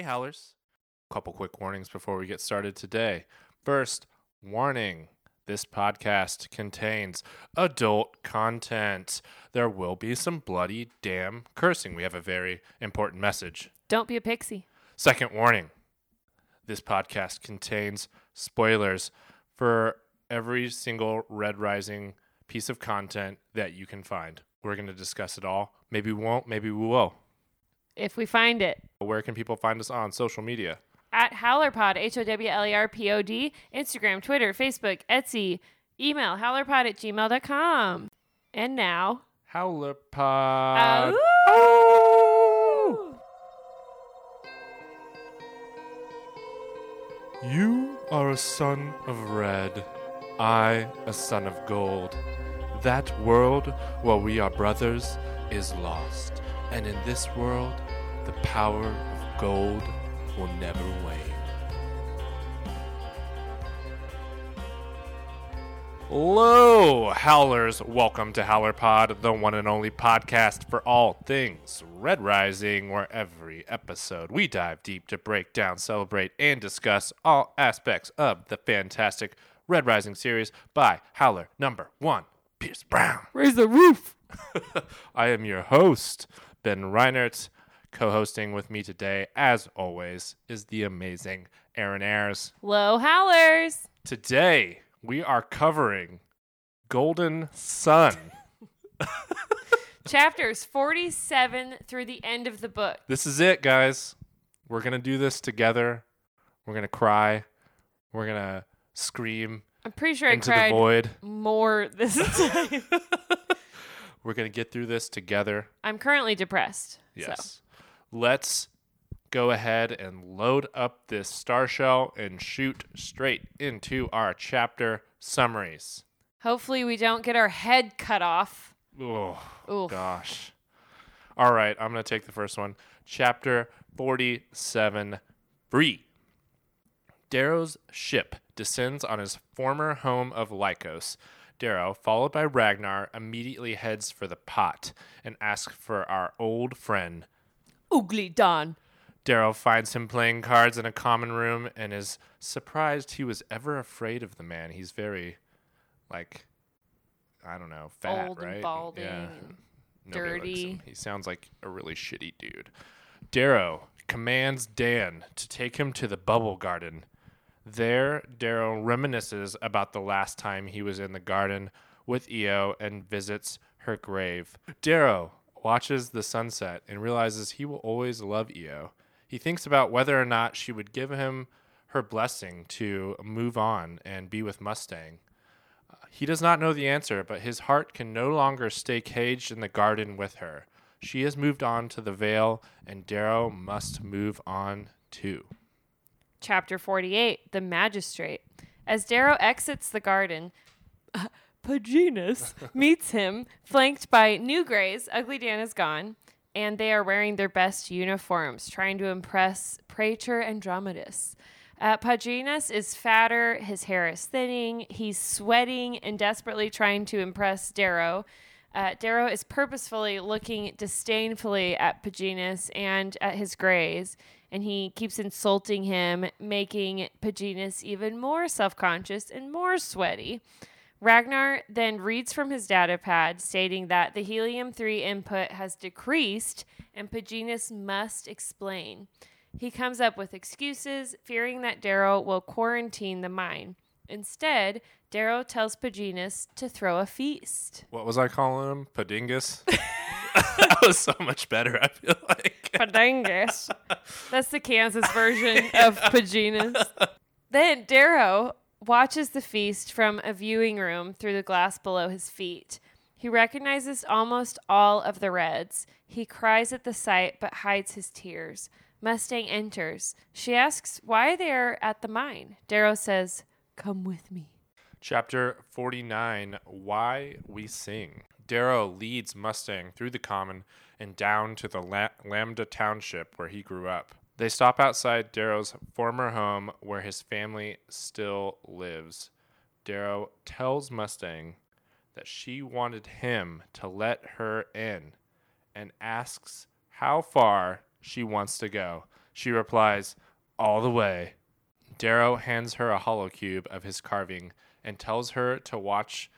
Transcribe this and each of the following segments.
Hey, Howlers. Couple quick warnings before we get started today. First, warning this podcast contains adult content. There will be some bloody damn cursing. We have a very important message. Don't be a pixie. Second warning this podcast contains spoilers for every single Red Rising piece of content that you can find. We're going to discuss it all. Maybe we won't, maybe we will. If we find it. Where can people find us on social media? At HowlerPod, H O W L E R P O D, Instagram, Twitter, Facebook, Etsy, email howlerpod at gmail.com. And now. Howler Pod. You are a son of red, I a son of gold. That world where we are brothers is lost, and in this world, the power of gold will never wane. Hello, Howlers. Welcome to Howler Pod, the one and only podcast for all things Red Rising, where every episode we dive deep to break down, celebrate, and discuss all aspects of the fantastic Red Rising series by Howler number one, Pierce Brown. Raise the roof. I am your host, Ben Reinert. Co hosting with me today, as always, is the amazing Aaron Ayers. Low howlers. Today, we are covering Golden Sun. Chapters 47 through the end of the book. This is it, guys. We're going to do this together. We're going to cry. We're going to scream I'm pretty sure I into the cried void. more this time. We're going to get through this together. I'm currently depressed. Yes. Let's go ahead and load up this star shell and shoot straight into our chapter summaries. Hopefully we don't get our head cut off. Oh, Oof. gosh. All right, I'm going to take the first one. Chapter 47 Free. Darrow's ship descends on his former home of Lykos. Darrow, followed by Ragnar, immediately heads for the pot and asks for our old friend. Ugly Dan. Darrow finds him playing cards in a common room and is surprised he was ever afraid of the man. He's very, like, I don't know, fat, Old and right? balding yeah. and Nobody dirty. He sounds like a really shitty dude. Darrow commands Dan to take him to the bubble garden. There, Darrow reminisces about the last time he was in the garden with Eo and visits her grave. Darrow watches the sunset and realizes he will always love Eo. He thinks about whether or not she would give him her blessing to move on and be with Mustang. Uh, he does not know the answer, but his heart can no longer stay caged in the garden with her. She has moved on to the Vale, and Darrow must move on too. Chapter 48 The Magistrate. As Darrow exits the garden, Paginus meets him, flanked by new grays. Ugly Dan is gone, and they are wearing their best uniforms, trying to impress Praetor Andromedus. Uh, Paginus is fatter, his hair is thinning, he's sweating and desperately trying to impress Darrow. Uh, Darrow is purposefully looking disdainfully at Paginus and at his grays, and he keeps insulting him, making Paginus even more self conscious and more sweaty. Ragnar then reads from his data pad stating that the helium 3 input has decreased and Paginus must explain. He comes up with excuses, fearing that Darrow will quarantine the mine. Instead, Darrow tells Paginus to throw a feast. What was I calling him? Padingus? that was so much better, I feel like. Padangus. That's the Kansas version of Paginus. Then Darrow watches the feast from a viewing room through the glass below his feet. He recognizes almost all of the Reds. He cries at the sight but hides his tears. Mustang enters. She asks why they are at the mine. Darrow says, Come with me. Chapter 49 Why We Sing. Darrow leads Mustang through the common and down to the La- Lambda Township where he grew up. They stop outside Darrow's former home where his family still lives. Darrow tells Mustang that she wanted him to let her in and asks how far she wants to go. She replies, All the way. Darrow hands her a hollow cube of his carving and tells her to watch,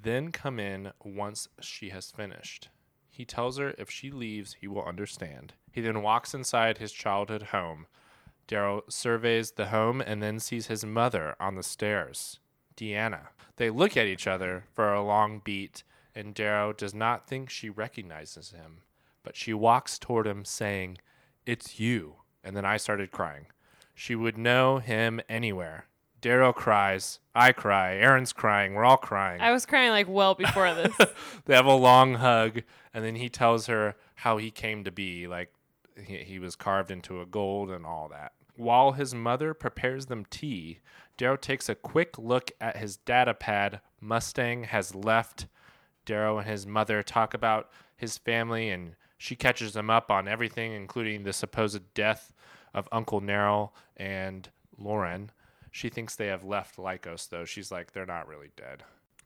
then come in once she has finished. He tells her if she leaves, he will understand. He then walks inside his childhood home. Darrow surveys the home and then sees his mother on the stairs, Deanna. They look at each other for a long beat, and Darrow does not think she recognizes him, but she walks toward him, saying, It's you. And then I started crying. She would know him anywhere. Darrow cries. I cry. Aaron's crying. We're all crying. I was crying like well before this. they have a long hug, and then he tells her how he came to be. Like he, he was carved into a gold and all that. While his mother prepares them tea, Darrow takes a quick look at his data pad. Mustang has left. Darrow and his mother talk about his family, and she catches them up on everything, including the supposed death of Uncle Narol and Loran. She thinks they have left Lykos, though. She's like, they're not really dead.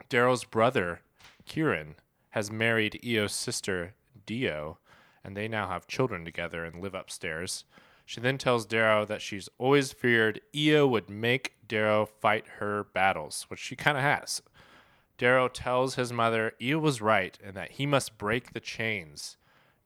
Darrow's brother, Kieran, has married Eo's sister, Dio, and they now have children together and live upstairs. She then tells Darrow that she's always feared Eo would make Darrow fight her battles, which she kind of has. Darrow tells his mother Eo was right and that he must break the chains.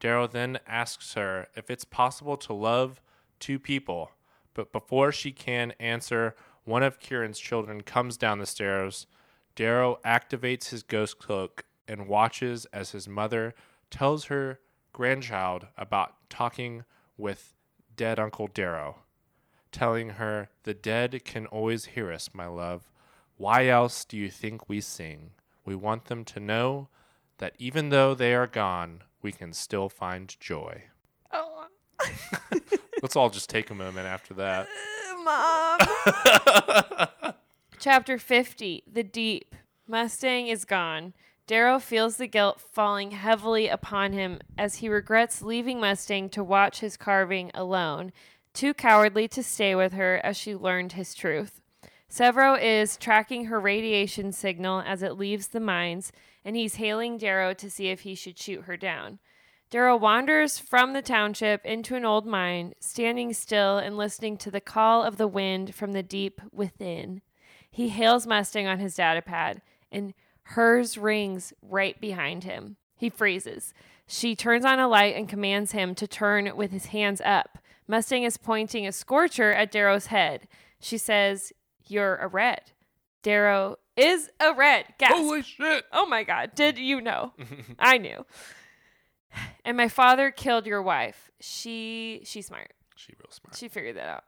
Darrow then asks her if it's possible to love two people, but before she can answer, one of Kieran's children comes down the stairs. Darrow activates his ghost cloak and watches as his mother tells her grandchild about talking with dead Uncle Darrow, telling her, The dead can always hear us, my love. Why else do you think we sing? We want them to know that even though they are gone, we can still find joy. oh, Let's all just take a moment after that. Uh, mom. Chapter 50 The Deep. Mustang is gone. Darrow feels the guilt falling heavily upon him as he regrets leaving Mustang to watch his carving alone, too cowardly to stay with her as she learned his truth. Sevro is tracking her radiation signal as it leaves the mines, and he's hailing Darrow to see if he should shoot her down. Darrow wanders from the township into an old mine, standing still and listening to the call of the wind from the deep within. He hails Mustang on his datapad, and hers rings right behind him. He freezes. She turns on a light and commands him to turn with his hands up. Mustang is pointing a scorcher at Darrow's head. She says, You're a red. Darrow is a red. Gasp. Holy shit! Oh my God. Did you know? I knew. And my father killed your wife. She she's smart. She real smart. She figured that out.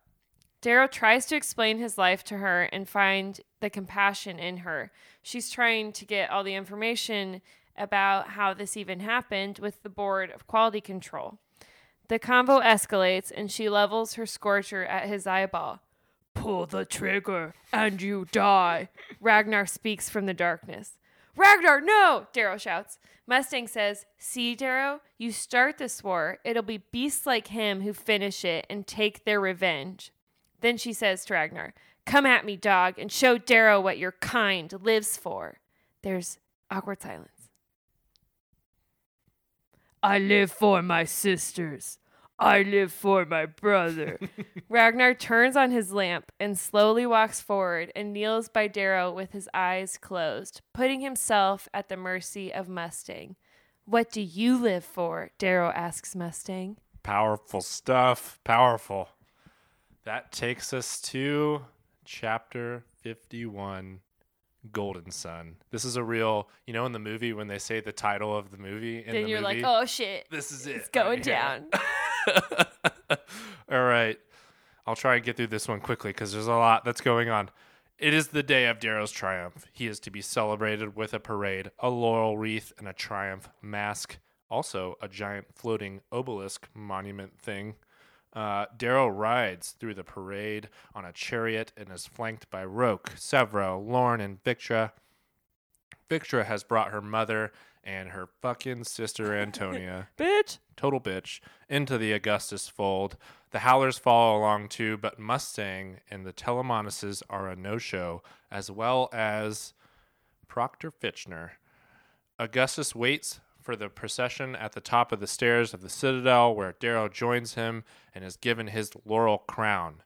Darrow tries to explain his life to her and find the compassion in her. She's trying to get all the information about how this even happened with the Board of Quality Control. The convo escalates and she levels her scorcher at his eyeball. Pull the trigger and you die. Ragnar speaks from the darkness. Ragnar, no! Darrow shouts. Mustang says, See, Darrow, you start this war. It'll be beasts like him who finish it and take their revenge. Then she says to Ragnar, Come at me, dog, and show Darrow what your kind lives for. There's awkward silence. I live for my sisters. I live for my brother. Ragnar turns on his lamp and slowly walks forward and kneels by Darrow with his eyes closed, putting himself at the mercy of Mustang. What do you live for? Darrow asks Mustang. Powerful stuff. Powerful. That takes us to chapter 51 Golden Sun. This is a real, you know, in the movie when they say the title of the movie and then the you're movie, like, oh shit, this is it. it's going right down. All right. I'll try and get through this one quickly because there's a lot that's going on. It is the day of Darrow's triumph. He is to be celebrated with a parade, a laurel wreath, and a triumph mask. Also, a giant floating obelisk monument thing. Uh, Darrow rides through the parade on a chariot and is flanked by Roque, Sevro, Lorn, and Victra. Victra has brought her mother and her fucking sister Antonia Bitch. total bitch, into the Augustus fold. The Howlers follow along too, but Mustang and the Telemanuses are a no show, as well as Proctor Fitchner. Augustus waits for the procession at the top of the stairs of the citadel, where Darrow joins him and is given his laurel crown.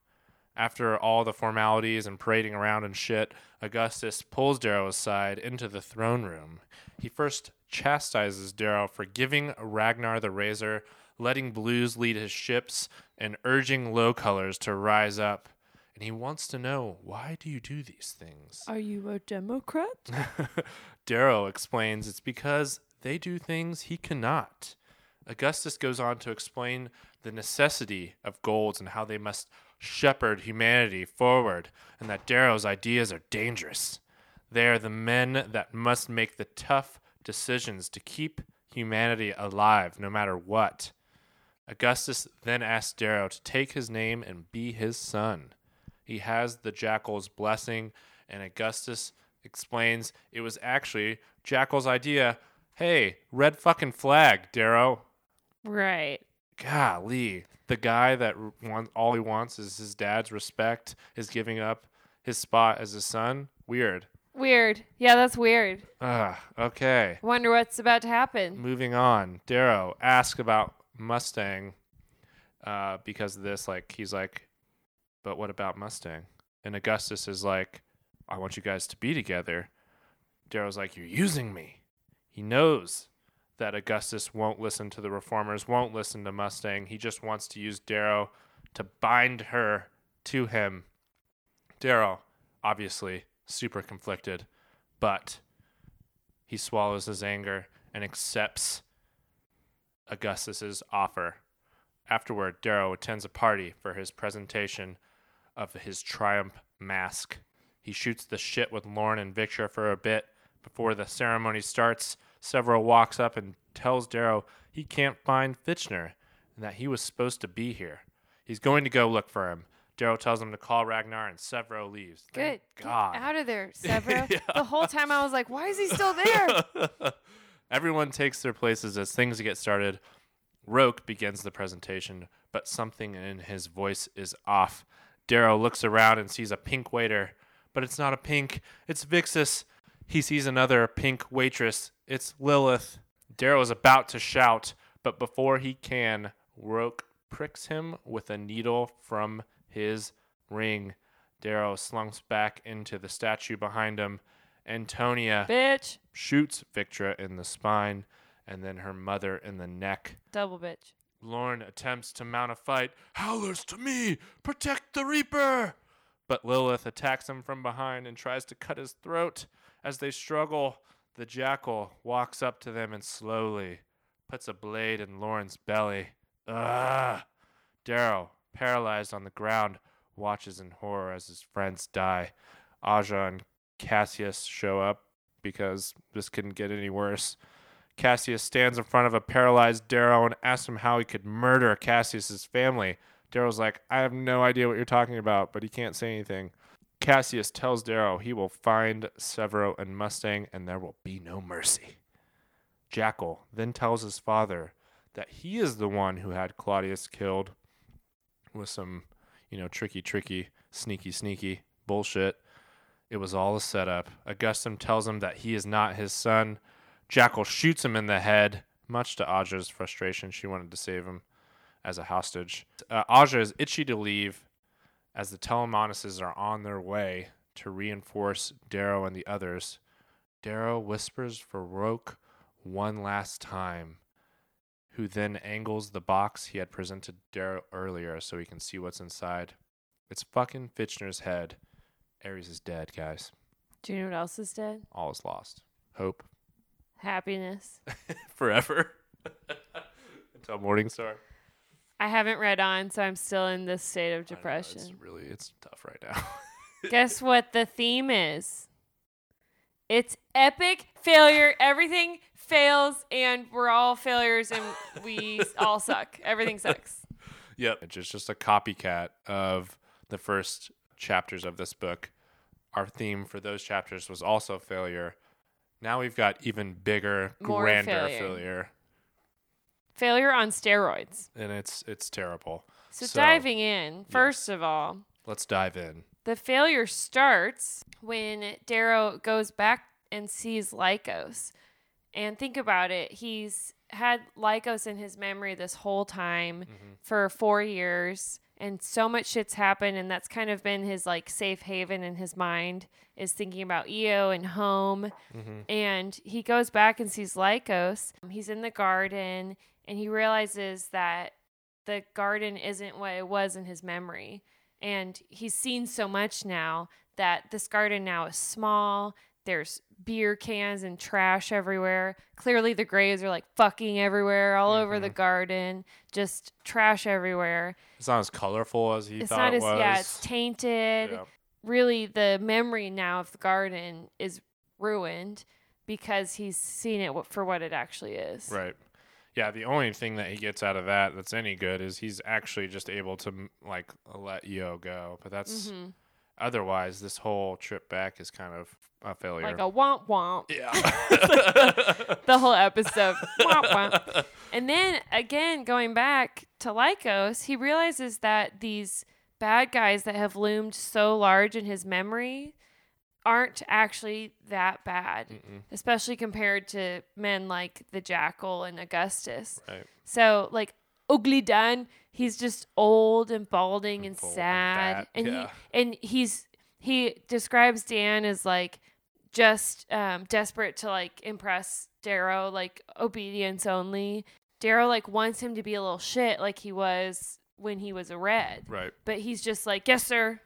After all the formalities and parading around and shit, Augustus pulls Darrow aside into the throne room. He first chastises Darrow for giving Ragnar the Razor, letting blues lead his ships, and urging low colors to rise up. And he wants to know why do you do these things? Are you a Democrat? Darrow explains it's because they do things he cannot. Augustus goes on to explain the necessity of golds and how they must shepherd humanity forward, and that Darrow's ideas are dangerous. They are the men that must make the tough decisions to keep humanity alive no matter what. Augustus then asks Darrow to take his name and be his son. He has the Jackal's blessing, and Augustus explains it was actually Jackal's idea. Hey, red fucking flag, Darrow. right. Golly, the guy that r- want, all he wants is his dad's respect is giving up his spot as his son. Weird. Weird. Yeah, that's weird. Ah, okay. Wonder what's about to happen. Moving on. Darrow asks about Mustang uh, because of this. Like, he's like, but what about Mustang? And Augustus is like, I want you guys to be together. Darrow's like, You're using me. He knows that Augustus won't listen to the reformers, won't listen to Mustang. He just wants to use Darrow to bind her to him. Darrow, obviously, super conflicted, but he swallows his anger and accepts Augustus's offer. Afterward, Darrow attends a party for his presentation of his triumph mask. He shoots the shit with Lorn and Victra for a bit before the ceremony starts. Sevro walks up and tells Darrow he can't find Fitchner and that he was supposed to be here. He's going to go look for him. Darrow tells him to call Ragnar and Sevro leaves. Good. Thank Get God. out of there, Sevro. Yeah. The whole time I was like, why is he still there? Everyone takes their places as things get started. Roque begins the presentation, but something in his voice is off. Darrow looks around and sees a pink waiter, but it's not a pink, it's Vixus. He sees another pink waitress, it's Lilith. Darrow is about to shout, but before he can, Roque pricks him with a needle from his ring. Darrow slumps back into the statue behind him. Antonia bitch. shoots Victra in the spine and then her mother in the neck. Double bitch. Lorn attempts to mount a fight. Howlers to me! Protect the Reaper! But Lilith attacks him from behind and tries to cut his throat. As they struggle, the jackal walks up to them and slowly puts a blade in Lorn's belly. Ugh! Darrow, paralyzed on the ground, watches in horror as his friends die. Aja and Cassius show up because this couldn't get any worse. Cassius stands in front of a paralyzed Darrow and asks him how he could murder Cassius's family. Darrow's like, I have no idea what you're talking about, but he can't say anything. Cassius tells Darrow he will find Sevro and Mustang and there will be no mercy. Jackal then tells his father that he is the one who had Claudius killed with some, you know, tricky, tricky, sneaky, sneaky bullshit. It was all a setup. Augustus tells him that he is not his son. Jackal shoots him in the head, much to Aja's frustration. She wanted to save him as a hostage. Uh, Aja is itchy to leave as the Telemanuses are on their way to reinforce Darrow and the others. Darrow whispers for Roque one last time, who then angles the box he had presented Darrow earlier so he can see what's inside. It's fucking Fitchner's head. Ares is dead, guys. Do you know what else is dead? All is lost. Hope Happiness. forever until Morningstar. I haven't read on, so I'm still in this state of I know, depression. it's really it's tough right now. Guess what the theme is? It's epic failure. Everything fails, and we're all failures, and we all suck. Everything sucks. yep, it's just just a copycat of the first chapters of this book. Our theme for those chapters was also failure. Now we've got even bigger, More grander failure. failure, Failure on steroids. and it's it's terrible. So, diving in, first of all, Let's dive in. the failure starts when Darrow goes back and sees Lykos. And think about it. He's had Lykos in his memory this whole time mm-hmm. for four years, and so much shit's happened, and that's kind of been his like safe haven in his mind is thinking about Eo and home. Mm-hmm. And he goes back and sees Lykos. He's in the garden, and he realizes that the garden isn't what it was in his memory. And he's seen so much now that this garden now is small. There's beer cans and trash everywhere. Clearly, the Grays are like fucking everywhere, all over the mm-hmm. garden, just trash everywhere. It's not as colorful as he It's thought not it as was. yeah, it's tainted. Yeah. Really, the memory now of the garden is ruined because he's seen it for what it actually is. Right. Yeah, the only thing that he gets out of that that's any good is he's actually just able to like let Eo go. But that's Mhm. otherwise this whole trip back is kind of a failure. Like a womp womp. yeah. the whole episode. Womp womp. And then again, going back to Lykos, he realizes that these bad guys that have loomed so large in his memory aren't actually that bad, Mm-mm. especially compared to men like the Jackal and Augustus. Right. So, like, Ugly Dan, he's just old and balding and, sad. fat, And, yeah. he, and he's, he describes Dan as like just um, desperate to like impress Darrow, like obedience only. Darrow like wants him to be a little shit like he was when he was a red. Right. But he's just like, yes, sir.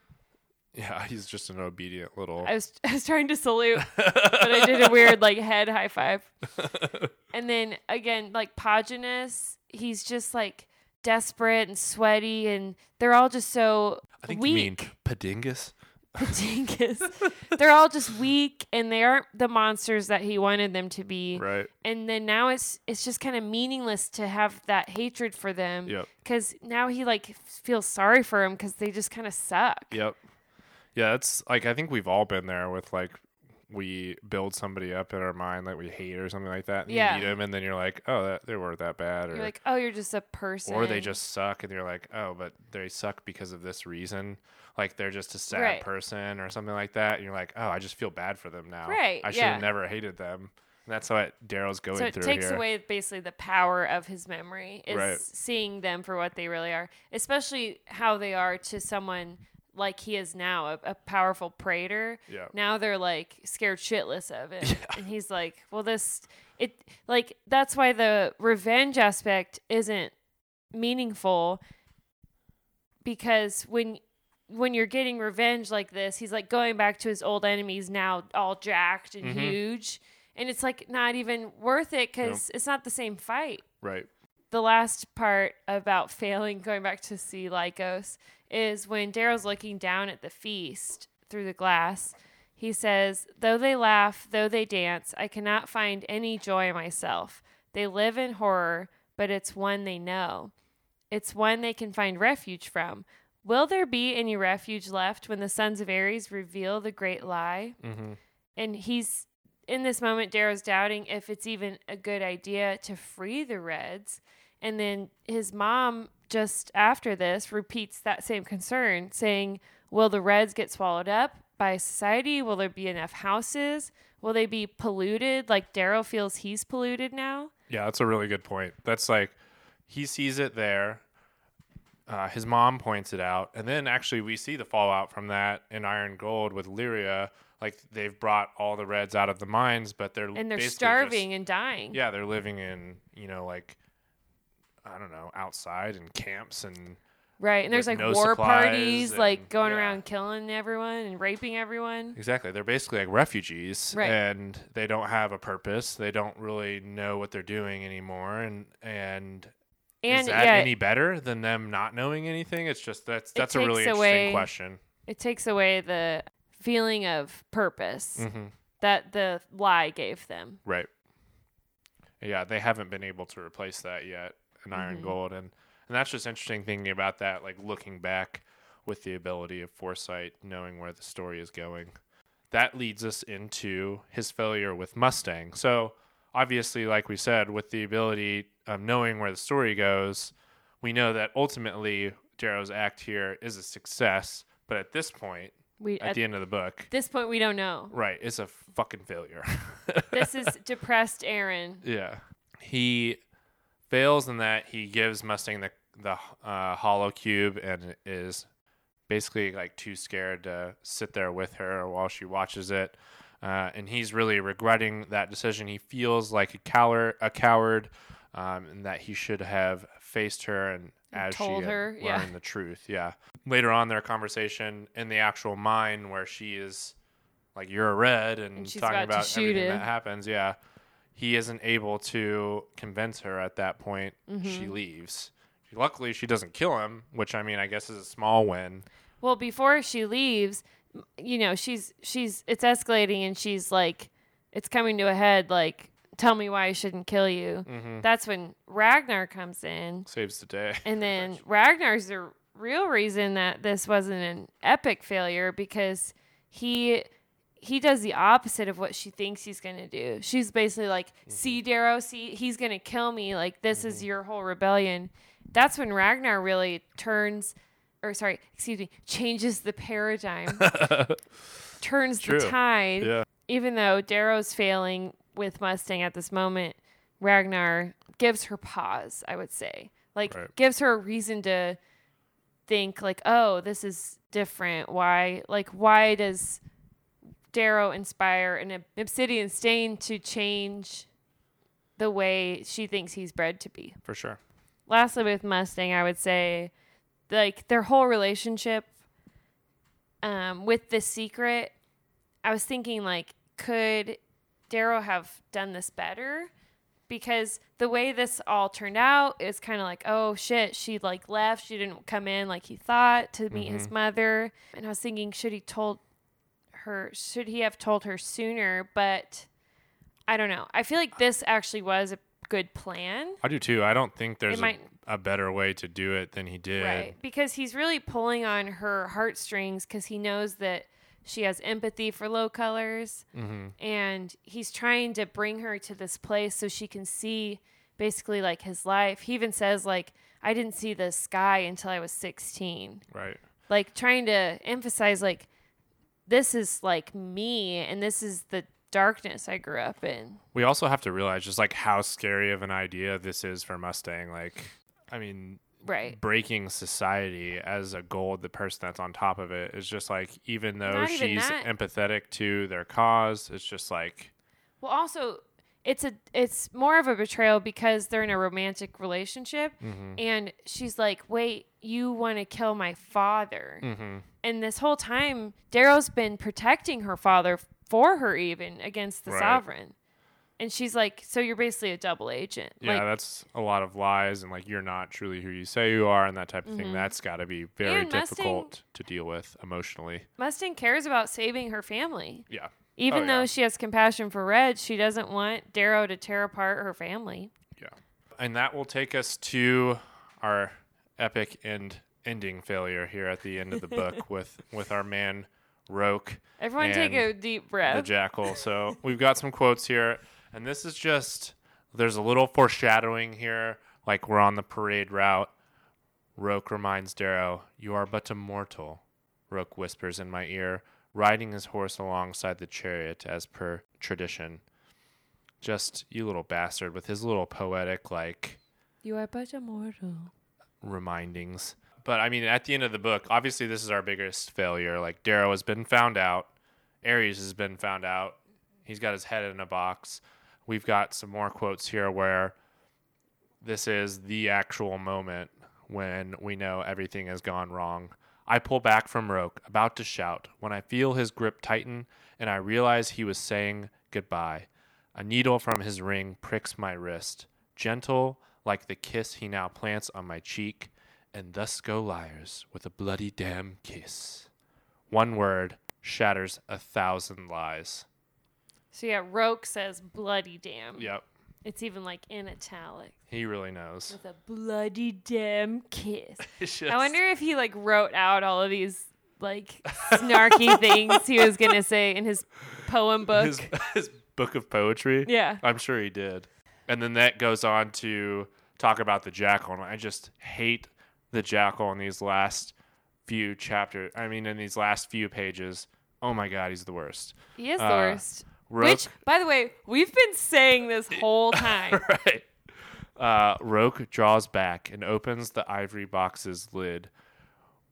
Yeah, he's just an obedient little. I was, I was trying to salute, but I did a weird like head high five. And then again, like Paginus, he's just like desperate and sweaty, and they're all just so I think weak. you mean Padingus. Patinkas. they're all just weak, and they aren't the monsters that he wanted them to be. Right. And then now it's it's just kind of meaningless to have that hatred for them Yep. because now he like feels sorry for them because they just kind of suck. Yep. Yeah, it's like I think we've all been there with like we build somebody up in our mind that we hate or something like that. And Yeah. You meet them and then you're like, oh, that, they weren't that bad, or You're like, oh, you're just a person. or they just suck, and you're like, oh, but they suck because of this reason. Like they're just a sad Right. person or something like that. And you're like, oh, I just feel bad for them now. Right, I should yeah. have never hated them. And that's what Darrow's going so it through takes here. away basically the power of his memory is Right. seeing them for what they really are especially how they are to someone like he is now a, a powerful praetor Yeah. now they're like scared shitless of him and he's like well this it like that's why the revenge aspect isn't meaningful because when when you're getting revenge like this he's like going back to his old enemies now all jacked and Mhm. huge and it's like not even worth it because it's not the same fight Right. The last part about failing going back to see lykos is when darrow's looking down at the feast through the glass he says though they laugh though they dance i cannot find any joy myself. They live in horror but it's one they know. It's one they can find refuge from. Will there be any refuge left when the sons of ares reveal the great lie? Mm-hmm. and he's in this moment darrow's doubting if it's even a good idea to free the reds and then his mom just after this repeats that same concern saying will the reds get swallowed up by society will there be enough houses will they be polluted like Darrow feels he's polluted now Yeah, that's a really good point. That's like he sees it there. Uh, his mom points it out, and then actually we see the fallout from that in Iron Gold with Lyria. Like they've brought all the Reds out of the mines, but they're and they're basically just- starving and dying yeah, they're living in you know like I don't know outside and camps and right and there's like no war parties like going yeah. around killing everyone and raping everyone exactly they're basically like refugees Right. and they don't have a purpose. They don't really know what they're doing anymore, and and and is that yeah any better than them not knowing anything? It's just that's that's a really interesting away- question. it takes away the feeling of purpose hmm that the lie gave them. Right. Yeah, they haven't been able to replace that yet in Iron Mhm. Gold, and and that's just interesting thinking about that, like looking back with the ability of foresight, knowing where the story is going. That leads us into his failure with Mustang. So obviously, like we said, with the ability of knowing where the story goes, we know that ultimately Darrow's act here is a success. But at this point, We at at the end of the book. this point we don't know. Right, it's a fucking failure. This is depressed Aaron. yeah, he fails in that he gives Mustang the the uh, hollow cube and is basically like too scared to sit there with her while she watches it. Uh, and he's really regretting that decision. He feels like a coward, a coward, um, and that he should have faced her and as told she her, learned yeah. the truth. Yeah. Later on, their conversation in the actual mine where she is like, "You're a red," and, And talking about to about shoot everything him. that happens. Yeah. He isn't able to convince her at that point. Mm-hmm. She leaves. Luckily, she doesn't kill him, which I mean, I guess is a small win. Well, before she leaves, you know, she's she's it's escalating and she's like it's coming to a head like tell me why I shouldn't kill you. Mm-hmm. That's when Ragnar comes in Saves the day. and then Ragnar's the real reason that this wasn't an epic failure because he he does the opposite of what she thinks he's going to do. She's basically like, mm-hmm. "See Darrow, see he's going to kill me. Like this is mm-hmm. your whole rebellion." That's when Ragnar really turns or sorry, excuse me, changes the paradigm. turns True. the tide. Yeah. Even though Darrow's failing with Mustang at this moment, Ragnar gives her pause, I would say. Like Right. gives her a reason to think like, "Oh, this is different. Why like why does Darrow inspire an obsidian stain to change the way she thinks he's bred to be?" For sure. lastly with mustang i would say like their whole relationship um, with the secret i was thinking like could darrow have done this better because the way this all turned out is kind of like oh shit she like left she didn't come in like he thought to meet his mother and i was thinking should he told her should he have told her sooner but i don't know i feel like this actually was a good plan I do too. I don't think there's a, a better way to do it than he did. Right. Because he's really pulling on her heartstrings because he knows that she has empathy for low colors. Mm-hmm. And he's trying to bring her to this place so she can see basically like his life. He even says, like, I didn't see the sky until I was 16. Right. Like, trying to emphasize, like, this is like me and this is the darkness I grew up in. We also have to realize just like how scary of an idea this is for Mustang. Like, I mean, Right. breaking society as a goal, the person that's on top of it is just like, even though even she's that. empathetic to their cause, it's just like, Well, also, it's a it's more of a betrayal because they're in a romantic relationship, Mm-hmm. and she's like, "Wait, you want to kill my father?" mm-hmm. And this whole time, Darrow's been protecting her father for her, even against the Right. sovereign. And she's like, "So you're basically a double agent." yeah, like, that's a lot of lies and like you're not truly who you say you are and that type of thing. That's got to be very Mm-hmm. And Mustang- difficult to deal with emotionally. Mustang cares about saving her family, Yeah. even Oh, though yeah. she has compassion for Red. She doesn't want Darrow to tear apart her family. Yeah. And that will take us to our epic end ending failure here at the end of the book with with our man Roque, Everyone, take a deep breath. the jackal. So we've got some quotes here, and this is just there's a little foreshadowing here, like we're on the parade route. Roque reminds Darrow, "You are but a mortal." Roque whispers in my ear, riding his horse alongside the chariot as per tradition. Just you little bastard with his little poetic like you are but a mortal. remindings. But I mean, at the end of the book, obviously this is our biggest failure. Like Darrow has been found out, Ares has been found out. He's got his head in a box. We've got some more quotes here where this is the actual moment when we know everything has gone wrong. I pull back from Roque, about to shout, when I feel his grip tighten and I realize he was saying goodbye. A needle from his ring pricks my wrist, gentle like the kiss he now plants on my cheek, and thus go liars with a bloody damn kiss. One word shatters a thousand lies. So yeah, Roque says bloody damn. Yep, It's even like in italic. he really knows. With a bloody damn kiss. It's I wonder if he like wrote out all of these like snarky things he was gonna say in his poem book. his, his book of poetry. yeah. I'm sure he did. And then that goes on to talk about the jackal. And I just hate the jackal in these last few chapters. I mean, in these last few pages. Oh my God, he's the worst. He is the Uh, worst. Roque, Which, by the way, we've been saying this whole time. right. Uh, Roque draws back and opens the ivory box's lid.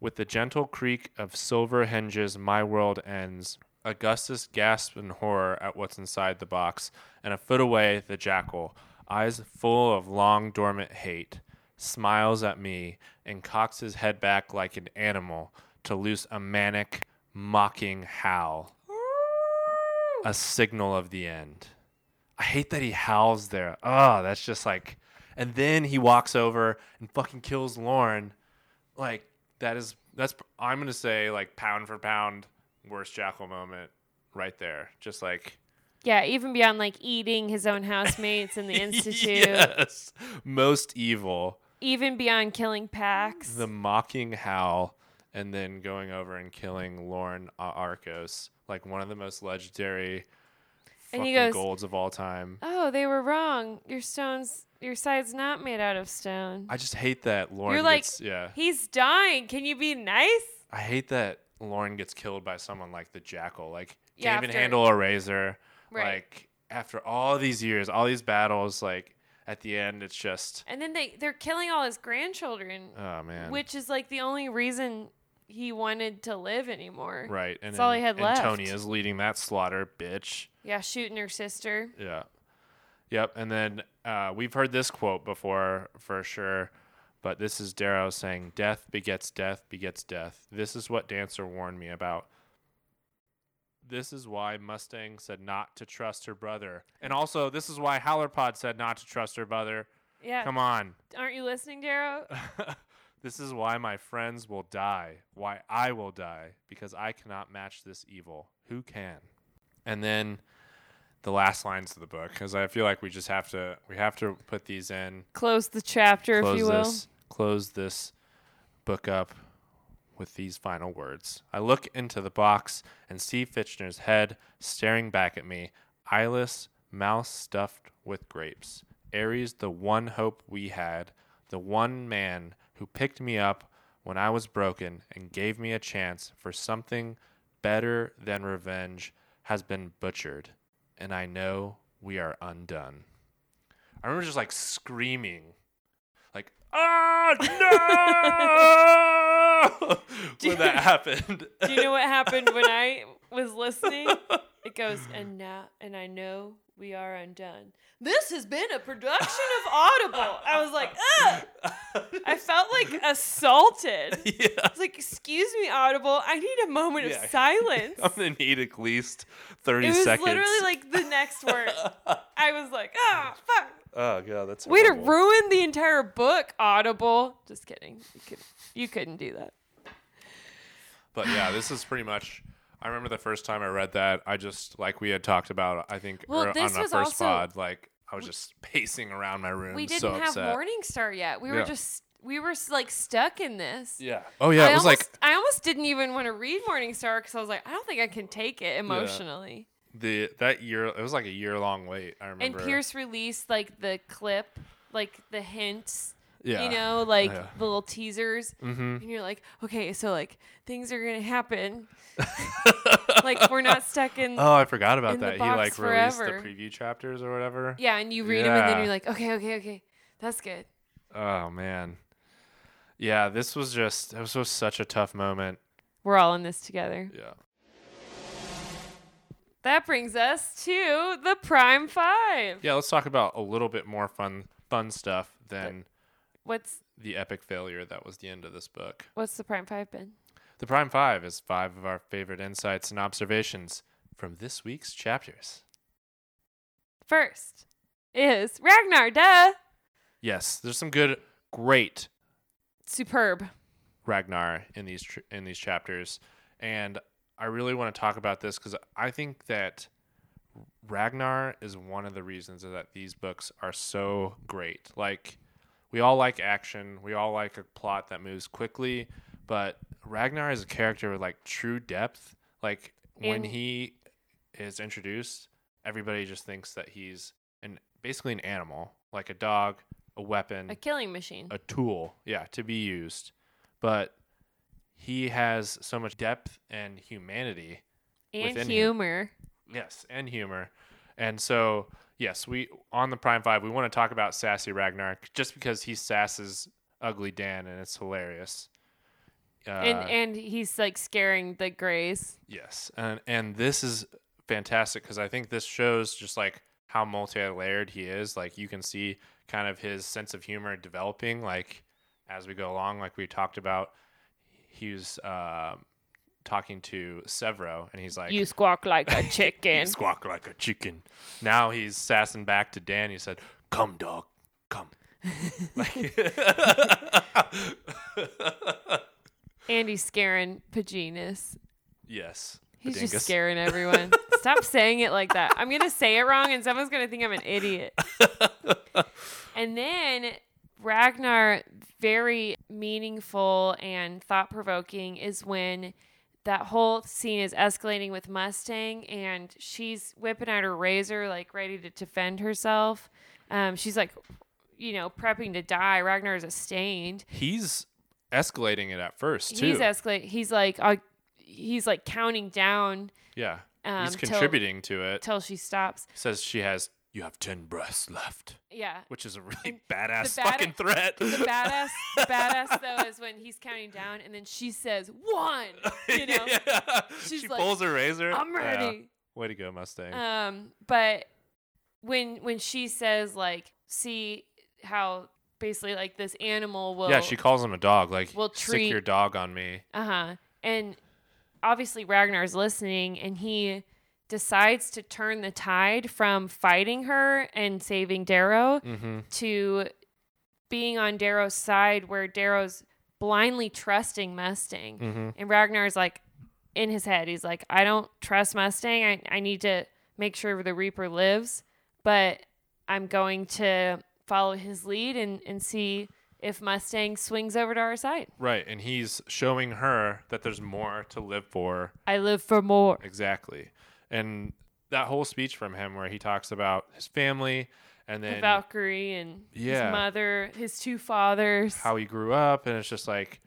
With the gentle creak of silver hinges, my world ends. Augustus gasps in horror at what's inside the box, and a foot away, the jackal, eyes full of long dormant hate, smiles at me and cocks his head back like an animal to loose a manic, mocking howl, a signal of the end. I hate that he howls there. Oh, that's just like. And then he walks over and fucking kills Lorn. Like that is that's I'm gonna say like pound for pound worst Jackal moment right there. Just like Yeah, even beyond like eating his own housemates in the institute, yes, most evil. even beyond killing Pax. The mocking howl, and then going over and killing Lorn Arcos, like one of the most legendary And he goes, golds of all time. oh, they were wrong. Your stone's your side's not made out of stone. I just hate that Lorn. You're like, gets, yeah. He's dying. Can you be nice? I hate that Lorn gets killed by someone like the Jackal. Like can't even after- handle a razor. Right. Like after all these years, all these battles, like at the end, it's just And then they they're killing all his grandchildren, oh man. which is like the only reason he wanted to live anymore. right. And That's all he had left. Antonia's leading that slaughter, bitch. Yeah, shooting her sister. Yeah. Yep. And then uh, we've heard this quote before for sure, but this is Darrow saying, Death begets death begets death. This is what Dancer warned me about. This is why Mustang said not to trust her brother. And also, this is why Howlerpod said not to trust her brother. Yeah. Come on. Aren't you listening, Darrow? this is why my friends will die, why I will die, because I cannot match this evil. Who can? And then the last lines of the book, because I feel like we just have to we have to put these in. Close the chapter, if Close you will. close this book up with these final words. I look into the box and see Fitchner's head staring back at me, eyeless, mouth stuffed with grapes. Ares, the one hope we had, the one man who picked me up when I was broken and gave me a chance for something better than revenge, has been butchered, and I know we are undone. I remember just like screaming, like, ah, no! when that happened. Do you know what happened when I was listening? It goes, and now, and I know we are undone. This has been a production of Audible. I was like, Ugh! I felt like assaulted. yeah. I was like, excuse me, Audible. I need a moment Yeah. of silence. I'm gonna need at least 30 It was seconds. literally like the next word. I was like, ah, fuck. oh, God, that's Way to ruin the entire book, Audible. Just kidding. You, could, you couldn't do that. But yeah, this is pretty much. I remember the first time I read that. I just like we had talked about. I think Well, ear- this on our was first also- pod. Like I was just pacing around my room. We didn't so have upset. Morning Star yet. We were just we were like stuck in this. Yeah. Oh yeah, I it was almost, like I almost didn't even want to read Morning Star because I was like, I don't think I can take it emotionally. the that year. It was like a year long wait. I remember. And. Pierce released like the clip, like the hints, yeah. you know, like Yeah. the little teasers, Mm-hmm. and you're like, okay, so like things are gonna happen. like we're not stuck in. Oh, I forgot about that. He like released the preview chapters or whatever. yeah, and you read them, and then you're like, okay, okay, okay, that's good. Oh man. Yeah, this was just. It was such a tough moment. We're all in this together. Yeah. That brings us to the Prime Five. Yeah. Let's talk about a little bit more fun, fun stuff than What's the epic failure that was the end of this book. what's the Prime Five been? The Prime Five is five of our favorite insights and observations from this week's chapters. First is Ragnar. Duh. Yes, there's some good, great Superb. Ragnar in these tr- in these chapters, and I really want to talk about this because I think that Ragnar is one of the reasons that these books are so great. Like we all like action, we all like a plot that moves quickly, but Ragnar is a character with like true depth. Like when And- he is introduced, everybody just thinks that he's an basically an animal, like a dog, a weapon, A killing machine. a tool, yeah, to be used. But he has so much depth and humanity. And within him. humor. Yes, and humor. And so, yes, we on the Prime Five, we want to talk about sassy Ragnar just because he sasses Ugly Dan, and it's hilarious. Uh, and and he's like scaring the Greys. yes, and and this is fantastic because I think this shows just like how multi-layered he is. Like you can see kind of his sense of humor developing, like as we go along. Like we talked about, he was uh, talking to Sevro, and he's like, You squawk like a chicken. squawk like a chicken. Now he's sassing back to Dan. He said, "Come, dog, come." Like- and scaring Paginas. yes, He's Padingus. just scaring everyone. Stop saying it like that. I'm gonna say it wrong, and someone's gonna think I'm an idiot. and then Ragnar, very meaningful and thought provoking, is when that whole scene is escalating with Mustang, and she's whipping out her razor, like ready to defend herself. Um, she's like, you know, prepping to die. Ragnar is stained. He's escalating it at first too. He's escalate. He's like, uh, he's like counting down yeah, um, he's till- contributing to it. till she stops. Says she has. You have ten breaths left, Yeah. which is a really badass bada- fucking threat. The badass, the badass though is when he's counting down, and then she says one. You know, Yeah. She like, pulls her razor. I'm Yeah. ready. Way to go, Mustang. Um, but when when she says like, see how basically like this animal will yeah, she calls him a dog. Like, will stick treat- your dog on me. Uh huh. And obviously Ragnar's listening, and he decides to turn the tide from fighting her and saving Darrow Mm-hmm. to being on Darrow's side, where Darrow's blindly trusting Mustang, Mm-hmm. and Ragnar's like in his head, he's like, I don't trust Mustang. I I need to make sure the Reaper lives, but I'm going to follow his lead and and see. If Mustang swings over to our side, Right, and he's showing her that there's more to live for. I live for more. Exactly. And that whole speech from him where he talks about his family and the then Valkyrie and Yeah. his mother, his two fathers. how he grew up and it's just like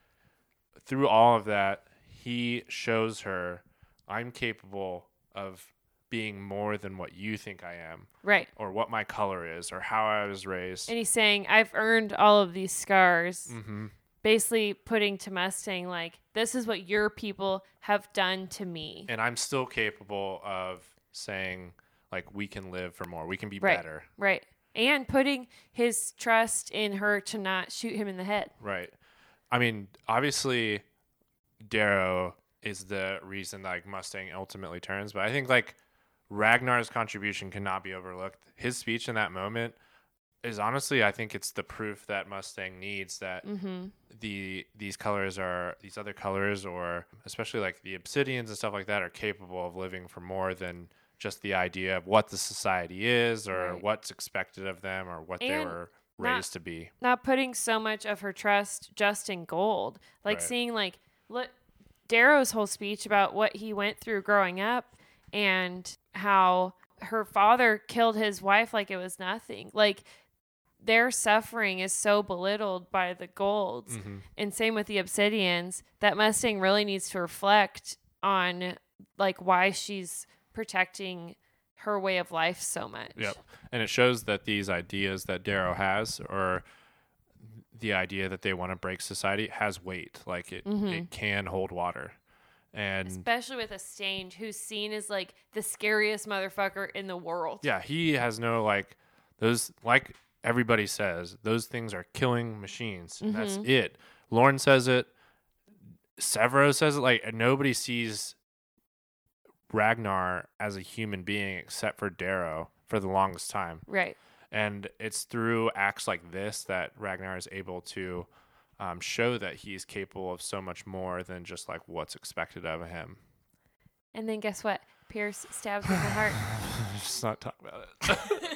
through all of that he shows her I'm capable of being more than what you think I am right. or what my color is or how I was raised. And he's saying, I've earned all of these scars. Mhm. Basically putting to Mustang, like, this is what your people have done to me. And I'm still capable of saying like we can live for more. We can be Right. better. Right. And putting his trust in her to not shoot him in the head. Right. I mean, obviously, Darrow is the reason like Mustang ultimately turns, but I think like Ragnar's contribution cannot be overlooked. His speech in that moment is honestly, I think it's the proof that Mustang needs that Mm-hmm. the these colors are these other colors, or especially like the obsidians and stuff like that, are capable of living for more than just the idea of what the society is or Right. what's expected of them or what they And were not- raised to be. Not putting so much of her trust just in gold. Like Right. seeing, like, look, Darrow's whole speech about what he went through growing up and how her father killed his wife like it was nothing. Like, their suffering is so belittled by the golds. Mhm. and same with the obsidians that mustang really needs to reflect on like why she's protecting her way of life so much Yep. And it shows that these ideas that Darrow has, or the idea that they want to break society, has weight. Like it, Mhm. it can hold water. And especially with a stained who's seen as like the scariest motherfucker in the world yeah, he has no like those like everybody says those things are killing machines. and That's it. Lorn says it. Sevro says it. Like nobody sees Ragnar as a human being except for Darrow for the longest time. right And it's through acts like this that Ragnar is able to um, show that he's capable of so much more than just like what's expected of him. and then guess what pierce stabs her in the heart Just not talk about it.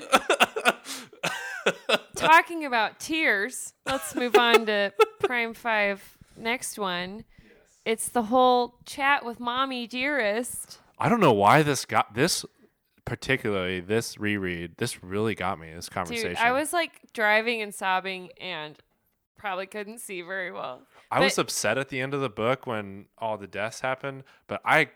talking about tears let's move on to prime five next one it's the whole chat with mommy dearest I don't know why this got this particularly this reread. This really got me. This conversation. Dude, I was like driving and sobbing and probably couldn't see very well. I was upset at the end of the book when all the deaths happened, but I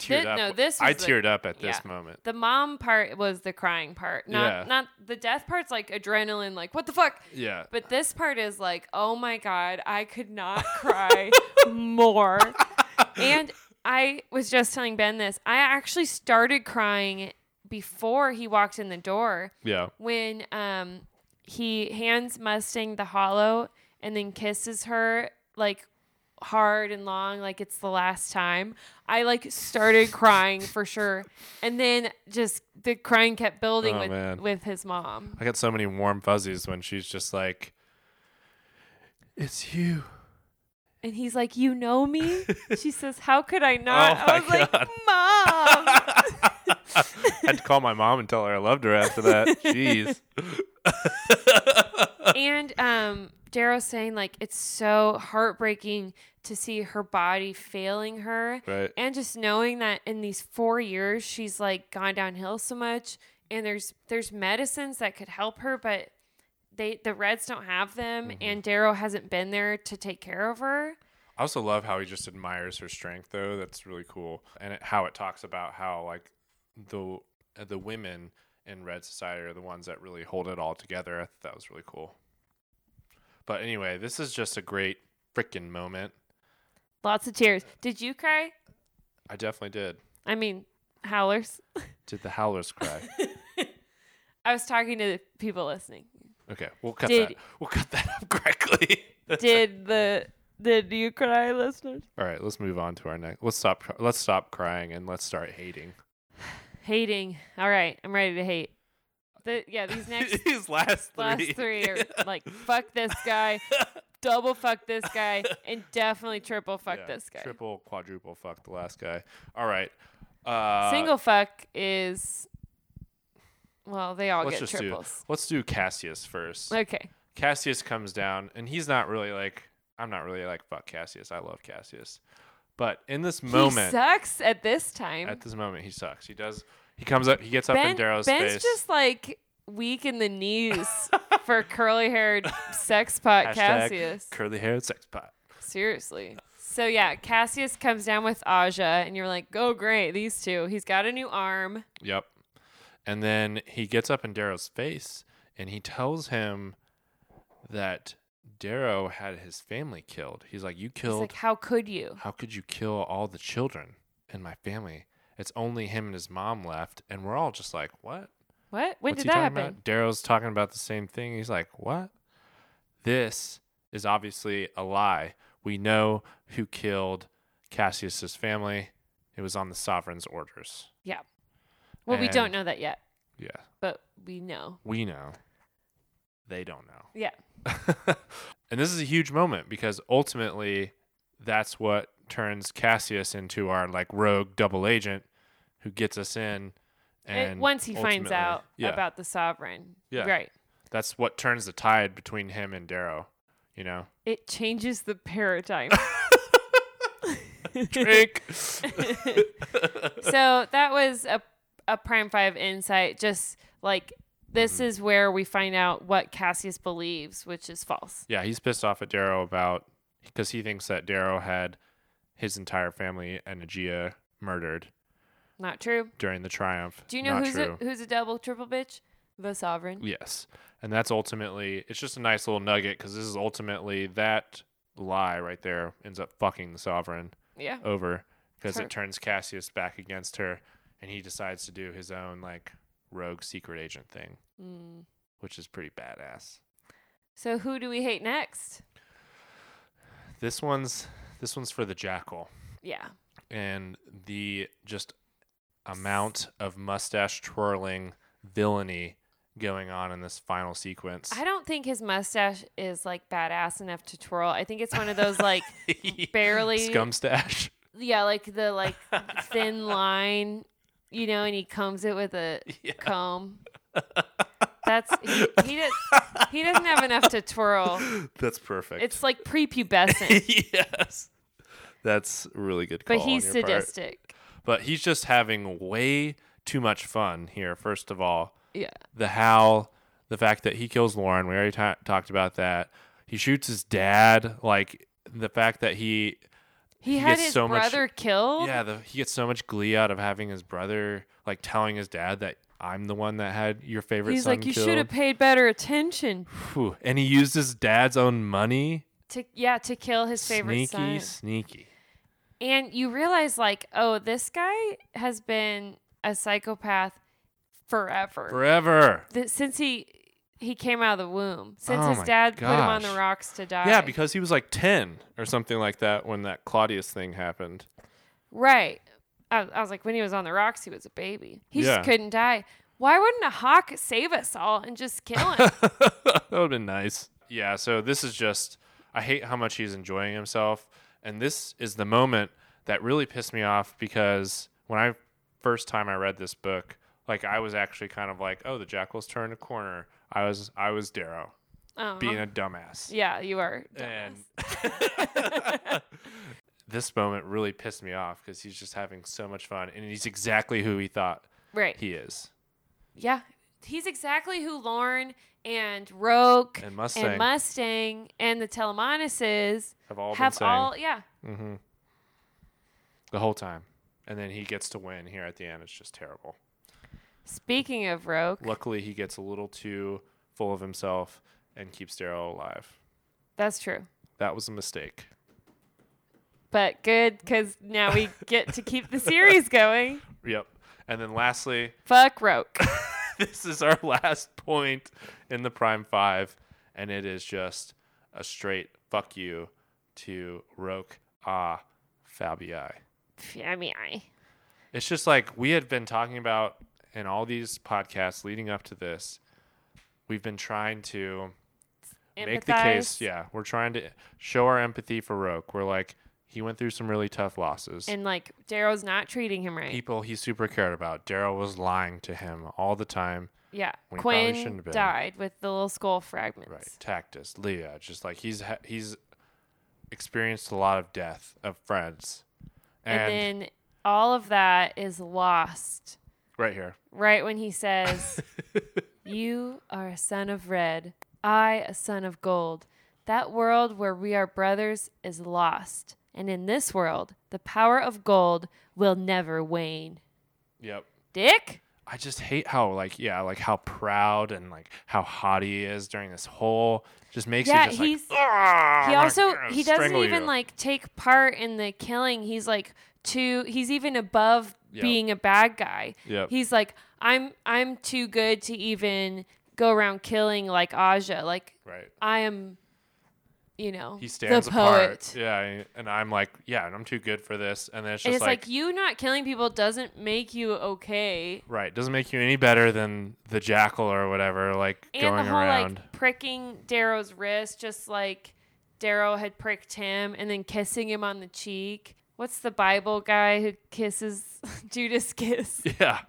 teared Thi- up. no, this I the- teared up at this yeah. moment. The mom part was the crying part. Not Yeah. not the death part's like adrenaline, like what the fuck? Yeah. But this part is like, oh my god, I could not cry more. And I was just telling Ben this. I actually started crying before he walked in the door Yeah. when um he hands Mustang the hollow and then kisses her like hard and long like it's the last time. I like started crying for sure. And then just the crying kept building Oh, with man. with his mom. I got so many warm fuzzies when she's just like, "It's you." And he's like, "You know me?" she says, "How could I not?" Oh, I was my like, God. "Mom." had to call my mom and tell her I loved her after that. Jeez. And um Darrow's saying like it's so heartbreaking to see her body failing her Right. and just knowing that in these 4 years she's like gone downhill so much and there's there's medicines that could help her but they the Reds don't have them Mm-hmm. and Darrow hasn't been there to take care of her. I also love how he just admires her strength, though. That's really cool, and it, how it talks about how like the the women in Red Society are the ones that really hold it all together. I thought that was really cool. But anyway, this is just a great freaking moment. Lots of tears. Did you cry? I definitely did. I mean, howlers. Did the howlers cry? I was talking to the people listening. Okay, we'll cut Did- that. We'll cut that up correctly. Did the did you cry, listeners? All right, let's move on to our next. Let's stop. Let's stop crying and let's start hating. Hating. All right, I'm ready to hate. The, yeah, these next These last three. last three are like fuck this guy, double fuck this guy, and definitely triple fuck Yeah, this guy. Triple, quadruple, fuck the last guy. All right. Uh, Single fuck is well, they all get triples. do. Let's do Cassius first. Okay. Cassius comes down, and he's not really like. I'm not really like fuck Cassius. I love Cassius, but in this He moment, sucks at this time. at this moment, he sucks. He does. He comes up. He gets up ben, in Darrow's Ben's face. just like weak in the knees for curly haired sex pot Hashtag Cassius. curly haired sex pot. Seriously. So yeah, Cassius comes down with Aja, and you're like, "Oh great, these two. He's got a new arm." Yep. And then he gets up in Darrow's face and he tells him that Darrow had his family killed. He's like, You He's killed like, "How could you?" how could you kill all the children in my family? It's only him and his mom left. And we're all just like, What? What? When What's did that happen? Darrow's talking about the same thing. He's like, What? This is obviously a lie. We know who killed Cassius's family. It was on the sovereign's orders. Yeah. Well, we don't know that yet, Yeah. but we know. We know. They don't know. Yeah. and this is a huge moment because ultimately that's what turns Cassius into our like rogue double agent who gets us in And and once he finds out yeah, about the sovereign, Yeah. right? that's what turns the tide between him and Darrow, you know. It changes the paradigm. Drink. so that was a a prime five insight. Just like this Mm-hmm. is where we find out what Cassius believes, which is false. yeah, he's pissed off at Darrow about because he thinks that Darrow had his entire family and Agea murdered Not true. during the triumph. Do you know Not who's true. a who's a double triple bitch? The sovereign. Yes. And that's ultimately, it's just a nice little nugget because this is ultimately that lie right there ends up fucking the sovereign Yeah. over because it turns Cassius back against her and he decides to do his own like rogue secret agent thing, Mm. which is pretty badass. So who do we hate next? This one's this one's for the jackal Yeah. and the just amount of mustache twirling villainy going on in this final sequence. I don't think his mustache is like badass enough to twirl. I think it's one of those like barely scum stash. yeah, like the like thin line, you know, and he combs it with a Yeah. comb. That's he, he does he doesn't have enough to twirl. That's perfect. It's like prepubescent, yes. That's really good call. but he's your part. But he's just having way too much fun here. First of all, Yeah. the how, the fact that he kills Lorn. We already ta talked about that. He shoots his dad like the fact that he He, He had gets his so much- brother killed. yeah the, he gets so much glee out of having his brother like telling his dad that I'm the one that had your favorite He's son like, you should have paid better attention. And he used his dad's own money. to yeah to kill his favorite sneaky, son. Sneaky, sneaky. And you realize like, oh, this guy has been a psychopath forever. Forever. Th- since he he came out of the womb. Since Oh his dad put him on the rocks to die. Yeah, because he was like 10 or something like that when that Claudius thing happened. right. I, I was like, when he was on the rocks, he was a baby. He Yeah. just couldn't die. Why wouldn't a hawk save us all and just kill him? that would have been nice. Yeah, so this is just, I hate how much he's enjoying himself. And this is the moment that really pissed me off because when I first time I read this book, like I was actually kind of like, oh, the jackal's turned a corner. I was, I was Darrow Oh, being a dumbass. yeah, you are. And this moment really pissed me off because he's just having so much fun and he's exactly who he thought Right. he is. Yeah. He's exactly who Lorn and Roque And Mustang and Mustang and the Telemanuses have all been have saying all yeah. hmm the whole time. And then he gets to win here at the end. It's just terrible. Speaking of Roque, Luckily, he gets a little too full of himself and keeps Darrow alive. that's true. That was a mistake. But good because now we get to keep the series going. Yep. And then lastly, Fuck Roke. this is our last point in the Prime Five, and it is just a straight fuck you to Roke Ah Fabii. I mean, I. It's just like we had been talking about in all these podcasts leading up to this. We've been trying to make the case. Yeah, we're trying to show our empathy for Roque. We're like, he went through some really tough losses. And like Darrow's not treating him right. People he super cared about. Darrow was lying to him all the time. yeah. Quinn have been. died with the little skull fragments. Right. Tactus, Lea, just like he's ha- he's experienced a lot of death of friends. And, And then all of that is lost right here. right when he says, You are a son of red, I a son of gold. That world where we are brothers is lost. And in this world, the power of gold will never wane. Yep. Dick? I just hate how like yeah, like how proud and like how hot he is during this whole just makes Yeah, you just he's- like "Ah, he also he doesn't even you." like take part in the killing. He's like too he's even above Yep. being a bad guy. Yep. He's like I'm I'm too good to even go around killing like Aja. Like right. I am you know, He stands the poet. apart. Yeah, and I'm like, yeah, and I'm too good for this. And then it's And just it's like, like, you not killing people doesn't make you okay. right, doesn't make you any better than the jackal or whatever, like And going the whole around. like pricking Darrow's wrist, just like Darrow had pricked him, and then kissing him on the cheek. What's the Bible guy who kisses Judas kiss? yeah.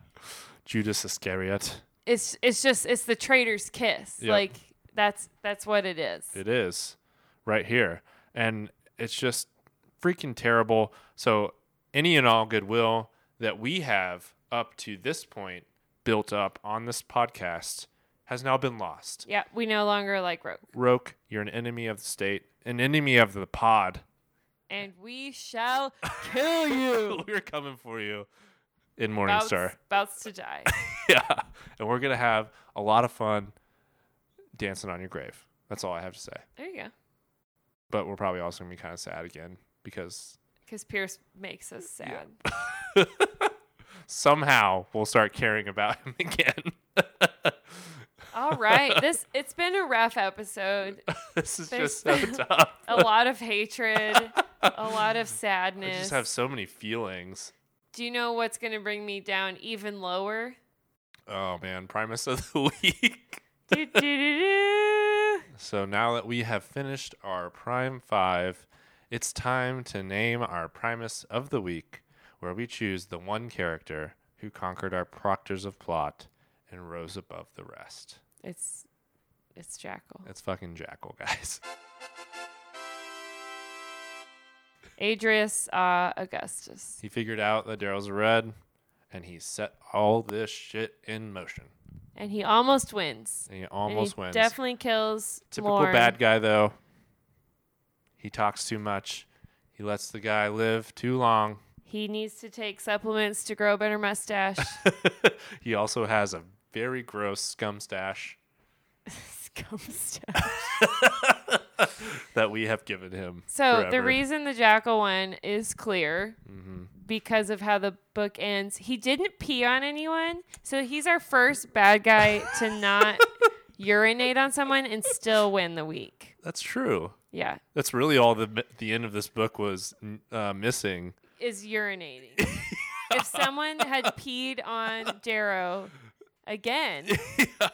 Judas Iscariot. It's it's just it's the traitor's kiss. Yep. Like that's that's what it is. It is right here. And it's just freaking terrible. So, any and all goodwill that we have up to this point built up on this podcast has now been lost. Yeah, we no longer like Roque, Roque, you're an enemy of the state, an enemy of the pod. and we shall kill you. We're coming for you in Morningstar. bouts to die. yeah. And we're going to have a lot of fun dancing on your grave. That's all I have to say. There you go. But we're probably also to be kind of sad again because Because Pierce makes us sad. somehow we'll start caring about him again. All right, this it's been a rough episode. this is There's just so tough. A lot of hatred, a lot of sadness. I just have so many feelings. Do you know what's going to bring me down even lower? Oh man, Primus of the week. So now that we have finished our Prime 5, it's time to name our Primus of the week, where we choose the one character who conquered our proctors of plot and rose above the rest. It's it's Jackal. It's fucking Jackal, guys. Adrius uh, Augustus. He figured out that Darrow's red, and he set all this shit in motion. And he almost wins. And he And almost he wins. Definitely kills Typical Lorn. bad guy, though. He talks too much. He lets the guy live too long. He needs to take supplements to grow a better mustache. he also has a very gross scum stash Scum stash. that we have given him. So the forever. reason the jackal one is clear Mhm. Because of how the book ends. He didn't pee on anyone, so he's our first bad guy to not urinate on someone and still win the week. That's true. Yeah, That's really all the the end of this book was uh, missing. is urinating. if someone had peed on Darrow again, then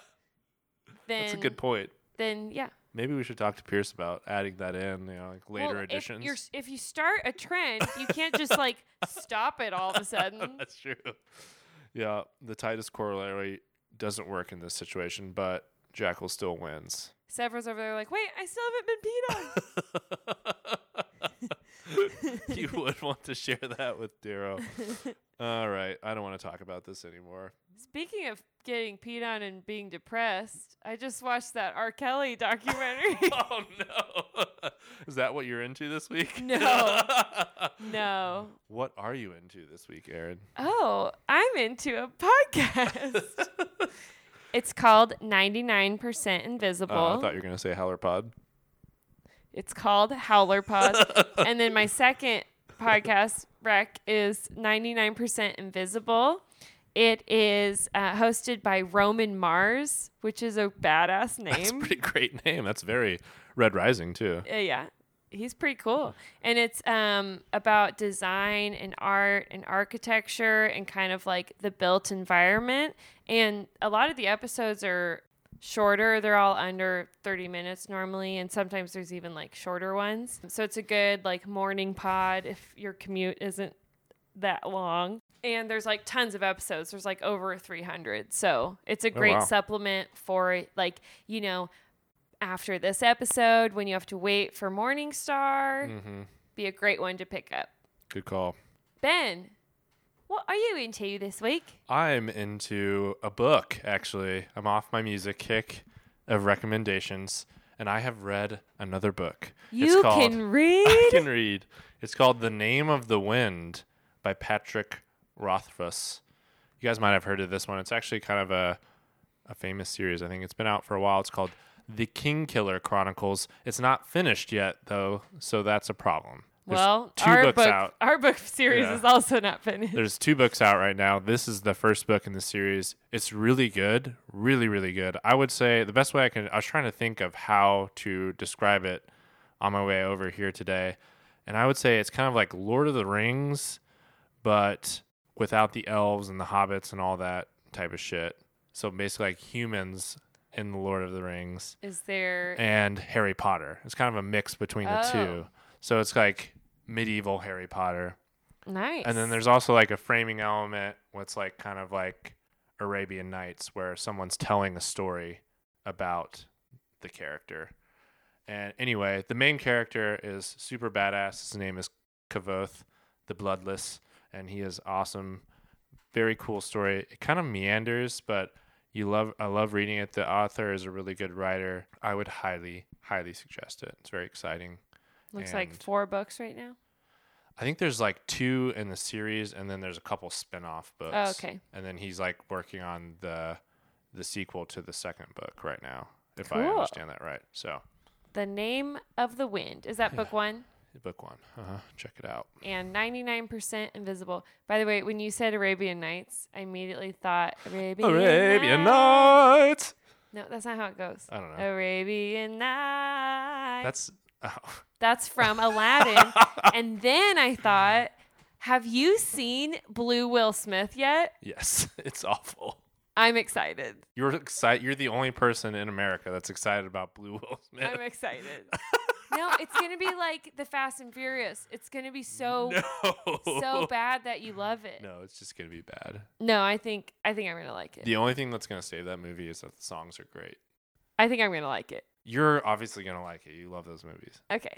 That's a good point. then yeah. Maybe we should talk to Pierce about adding that in, you know, like later Well, editions. If, you're, if you start a trend, you can't just like stop it all of a sudden. That's true. Yeah, the Titus corollary doesn't work in this situation, but Jackal still wins. Sevro's over there like, wait, I still haven't been peed on. you would want to share that with Darrow. All right, I don't want to talk about this anymore. Speaking of getting peed on and being depressed, I just watched that R. Kelly documentary. oh no. Is that what you're into this week? No. no. what are you into this week, Aaron? Oh, I'm into a podcast. it's called 99% Invisible. Oh, I thought you were going to say Howler Pod. It's called Howler Pod. and then my second podcast rec is 99% Invisible. It is uh, hosted by Roman Mars, which is a badass name. That's a pretty great name. That's very Red Rising too. Uh, yeah, he's pretty cool. And it's um, about design and art and architecture and kind of like the built environment. And a lot of the episodes are shorter. They're all under 30 minutes normally. And sometimes there's even like shorter ones. So it's a good like morning pod if your commute isn't that long. And there's like tons of episodes. There's like over 300. So it's a great wow. supplement for like, you know, after this episode when you have to wait for Morningstar. Mm-hmm. Be a great one to pick up. Good call. Ben, what are you into this week? I'm into a book, actually. I'm off my music kick of recommendations, and I have read another book. You it's called, can read. I can read. It's called The Name of the Wind by Patrick Rothfuss. You guys might have heard of this one. It's actually kind of a, a famous series. I think it's been out for a while. It's called The Kingkiller Chronicles. It's not finished yet, though, so that's a problem. There's well, two our books book, out. our book series Yeah. is also not finished. There's two books out right now. This is the first book in the series. It's really good, really, really good. I would say the best way I can. I was trying to think of how to describe it on my way over here today, and I would say it's kind of like Lord of the Rings, but without the elves and the hobbits and all that type of shit. So basically, like humans in the Lord of the Rings Is there? and Harry Potter. It's kind of a mix between the Oh. two. So it's like medieval Harry Potter. nice. And then there's also like a framing element what's like kind of like Arabian Nights where someone's telling a story about the character. And anyway, the main character is super badass. His name is Kvothe, the Bloodless, and he is awesome. Very cool story. It kind of meanders, but you love I love reading it. The author is a really good writer. I would highly highly suggest it. It's very exciting. Looks like and- four books right now. I think there's like two in the series, and then there's a couple spin-off books. Oh, okay. And then he's like working on the the sequel to the second book right now, if I Cool. understand that right. So, The Name of the Wind. Is that book one? book one. Uh-huh. Check it out. And 99% Invisible. By the way, when you said Arabian Nights, I immediately thought Arabian, Arabian Nights. Nights. No, that's not how it goes. I don't know. Arabian Nights. That's oh. That's from Aladdin. and then I thought, have you seen Blue Will Smith yet? yes, it's awful. I'm excited. You're excited. You're the only person in America that's excited about Blue Will Smith. I'm excited. no, it's gonna be like the Fast and Furious. It's gonna be so no. so bad that you love it. No, it's just gonna be bad. No, I think I think I'm gonna like it. The only thing that's gonna save that movie is that the songs are great. I think I'm gonna like it. You're obviously gonna like it. You love those movies. Okay.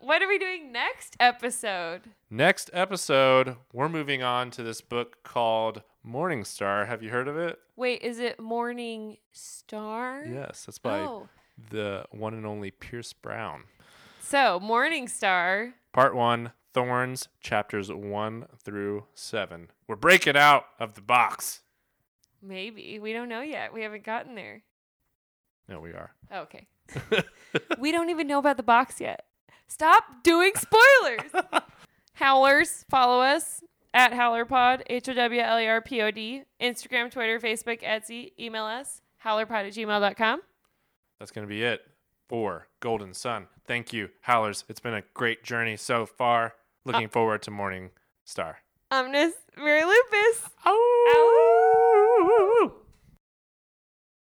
What are we doing next episode? Next episode, we're moving on to this book called Morning Star. Have you heard of it? Wait, is it Morning Star? Yes, that's by Oh, the one and only Pierce Brown. So, Morning Star. Part one, Thorns, chapters one through seven. We're breaking out of the box. Maybe. We don't know yet. We haven't gotten there. No, we are. Oh, okay. we don't even know about the box yet. Stop doing spoilers. Howlers, follow us at HowlerPod, H O W L E R P O D, Instagram, Twitter, Facebook, Etsy, email us, howlerpod at gmail.com. That's going to be it for Golden Son. Thank you, Howlers. It's been a great journey so far. Looking uh, forward to Morning Star. Omnis, Mary Lupus. Oh!